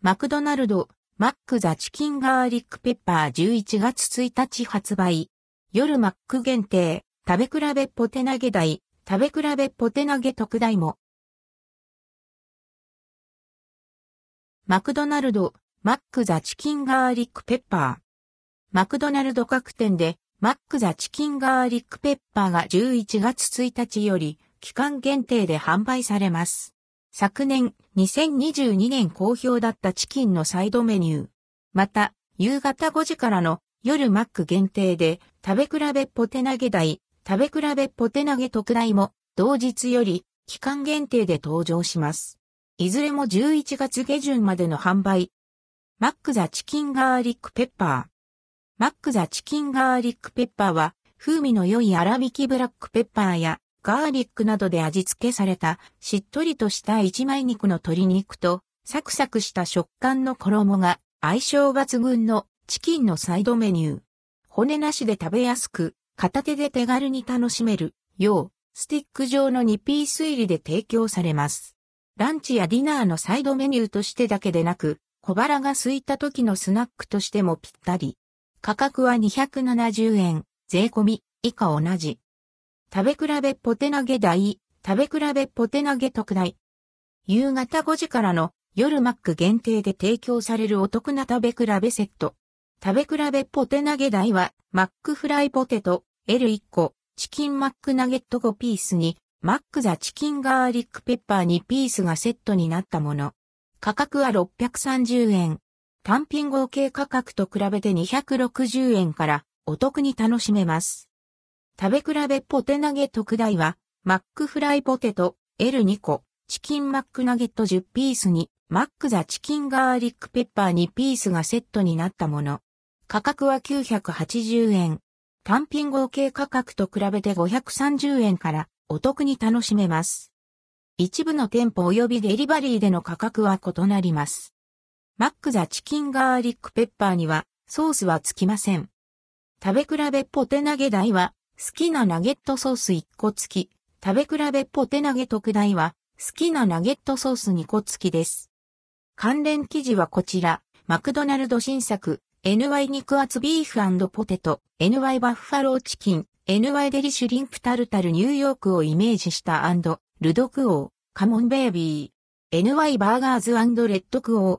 マクドナルド、マック THEチキンガーリックペッパー11月1日発売。夜マック限定、食べ比べポテナゲ大、食べ比べポテナゲ特大も。マクドナルド、マック THEチキンガーリックペッパー。マクドナルド各店で、マック THEチキンガーリックペッパーが11月1日より、期間限定で販売されます。昨年、2022年好評だったチキンのサイドメニュー。また、夕方5時からの夜マック限定で食べ比べポテナゲ大、食べ比べポテナゲ特大も同日より期間限定で登場します。いずれも11月下旬までの販売。マック THEチキンガーリックペッパー。マック THEチキンガーリックペッパーは風味の良い粗挽きブラックペッパーやガーリックなどで味付けされたしっとりとした一枚肉の鶏肉とサクサクした食感の衣が相性抜群のチキンのサイドメニュー。骨なしで食べやすく片手で手軽に楽しめるようスティック状の2ピース入りで提供されます。ランチやディナーのサイドメニューとしてだけでなく小腹が空いた時のスナックとしてもぴったり。価格は270円、税込み以下同じ。食べ比べポテ投げ大、食べ比べポテ投げ特大。夕方5時からの夜マック限定で提供されるお得な食べ比べセット。食べ比べポテナゲ大は、マックフライポテト L1 個、チキンマックナゲット5ピースに、マック THEチキンガーリックペッパー2ピースがセットになったもの。価格は630円。単品合計価格と比べて260円からお得に楽しめます。食べ比べポテナゲ特大は、マックフライポテト L2 個、チキンマックナゲット10ピースに、マック THEチキンガーリックペッパー2ピースがセットになったもの。価格は980円。単品合計価格と比べて530円からお得に楽しめます。一部の店舗及びデリバリーでの価格は異なります。マックザチキンガーリックペッパーにはソースはつきません。食べ比べポテ投げ台は好きなナゲットソース1個付き、食べ比べポテナゲ特大は、好きなナゲットソース2個付きです。関連記事はこちら、マクドナルド新作、NY 肉厚ビーフポテト、NY バッファローチキン、NY デリシュリンプタルタルニューヨークをイメージした。ルドクオー、カモンベイビー、NY バーガーズレッドクオー、